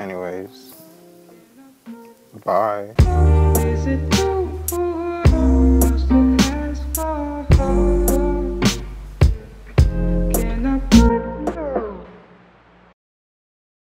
Anyways, bye.